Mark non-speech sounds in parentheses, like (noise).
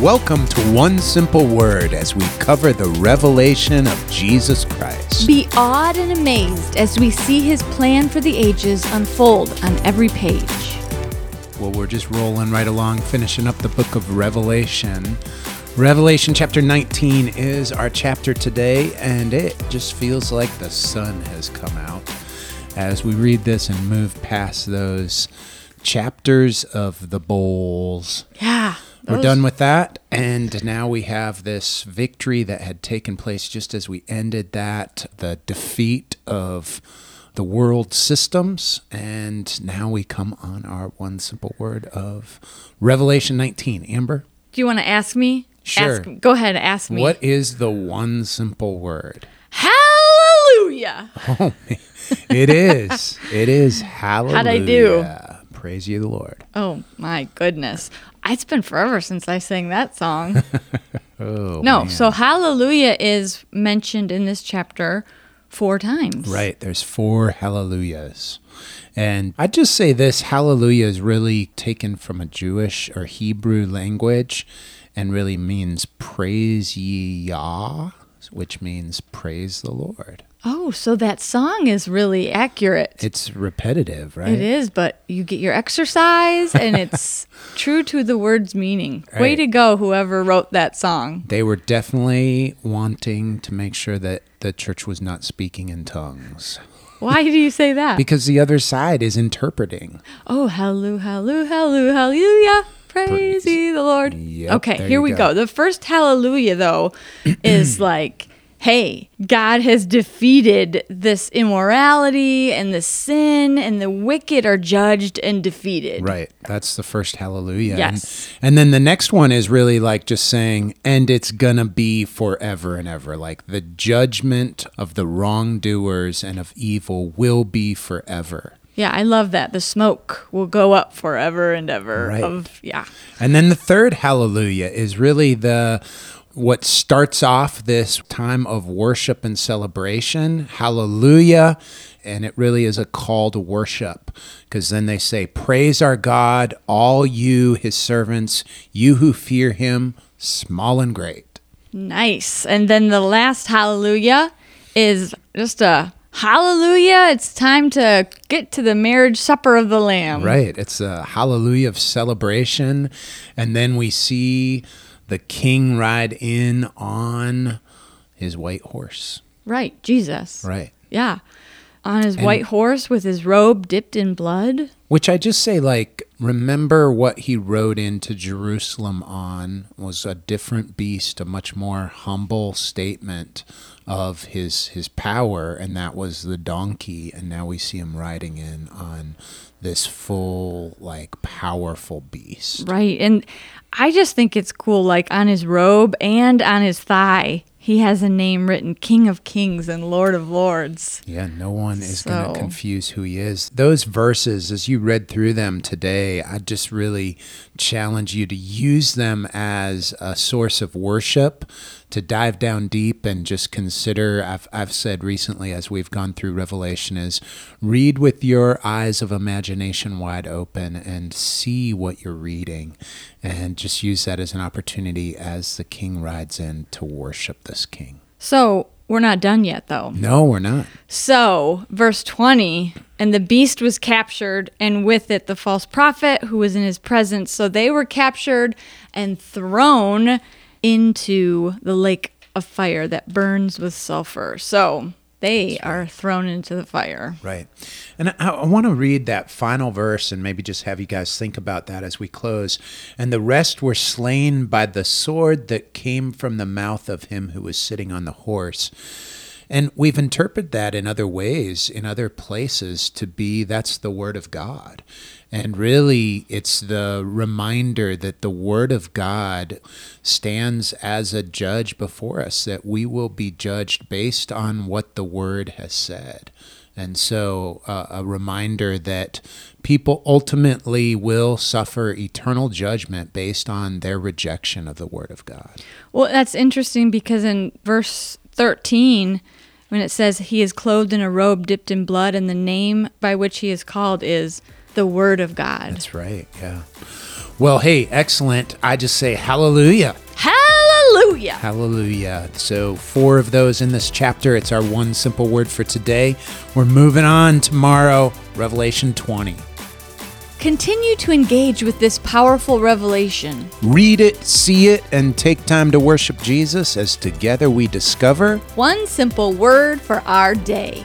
Welcome to One Simple Word as we cover the revelation of Jesus Christ. Be awed and amazed as we see his plan for the ages unfold on every page. Well, we're just rolling right along, finishing up the book of Revelation. Revelation chapter 19 is our chapter today, and it just feels like the sun has come out as we read this and move past those chapters of the bowls. Yeah. We're done with that. And now we have this victory that had taken place just as we ended that the defeat of the world systems. And now we come on our one simple word of Revelation 19. Amber, Do you want to ask me? Sure. Ask, go ahead, ask me. what is the one simple word? Hallelujah. Oh, it is. (laughs) It is. Hallelujah. How'd I do? Praise you, the Lord. Oh my goodness. It's been forever since I sang that song. (laughs) Oh, no, man. so hallelujah is mentioned in this chapter four times. Right. There's four hallelujahs. And I'd just say this hallelujah is really taken from a Jewish or Hebrew language and really means praise ye Yah, which means praise the Lord. Oh, so that song is really accurate. It's repetitive, right? It is, but you get your exercise and (laughs) it's true to the word's meaning. Way to go, whoever wrote that song. They were definitely wanting to make sure that the church was not speaking in tongues Why do you say that? because the other side is interpreting. Oh, hallelujah, hallelujah, hallelujah, hallelujah. Praise Praise. the Lord. Yep, okay, here we go. go. The first hallelujah, though, (clears throat) is like, hey, God has defeated this immorality and the sin, and the wicked are judged and defeated. Right. That's the first hallelujah. Yes. And, and then the next one is really like just saying, and it's going to be forever and ever. Like the judgment of the wrongdoers and of evil will be forever. Yeah, I love that. The smoke will go up forever and ever. Right. Of yeah. And then the third hallelujah is really the what starts off this time of worship and celebration. Hallelujah. And it really is a call to worship because then they say, Praise our God, all you, his servants, you who fear him, small and great. Nice. And then the last hallelujah is just a hallelujah. It's time to get to the marriage supper of the Lamb. Right. It's a hallelujah of celebration. And then we see the king ride in on his white horse. Right. Jesus. Right. Yeah. On his white horse with his robe dipped in blood. Which I just say, like, remember what he rode into Jerusalem on was a different beast, a much more humble statement of his his power, and that was the donkey. And now we see him riding in on this full, like, powerful beast. Right. And I just think it's cool. Like on his robe and on his thigh, he has a name written King of Kings and Lord of Lords. Yeah, no one is going to confuse who he is. Those verses, as you read through them today, I just really challenge you to use them as a source of worship, to dive down deep and just consider. I've, I've said recently, as we've gone through Revelation, is read with your eyes of imagination wide open and see what you're reading, and just use that as an opportunity as the king rides in to worship this king. So we're not done yet, though. No, we're not. So, verse 20, and the beast was captured, and with it the false prophet who was in his presence. So they were captured and thrown into the lake of fire that burns with sulfur. So they are thrown into the fire. Right. And I, I want to read that final verse and maybe just have you guys think about that as we close. And the rest were slain by the sword that came from the mouth of him who was sitting on the horse. And we've interpreted that in other ways, in other places, to be that's the Word of God. And really, it's the reminder that the Word of God stands as a judge before us, that we will be judged based on what the Word has said. And so, uh, a reminder that people ultimately will suffer eternal judgment based on their rejection of the Word of God. Well, that's interesting because in verse 13, when it says he is clothed in a robe dipped in blood, and the name by which he is called is the Word of God. That's right. Yeah. Well, hey, excellent. I just say hallelujah. Hallelujah. Hallelujah. So, four of those in this chapter. It's our one simple word for today. We're moving on tomorrow, Revelation 20. Continue to engage with this powerful revelation. Read it, see it, and take time to worship Jesus as together we discover One simple word for our day.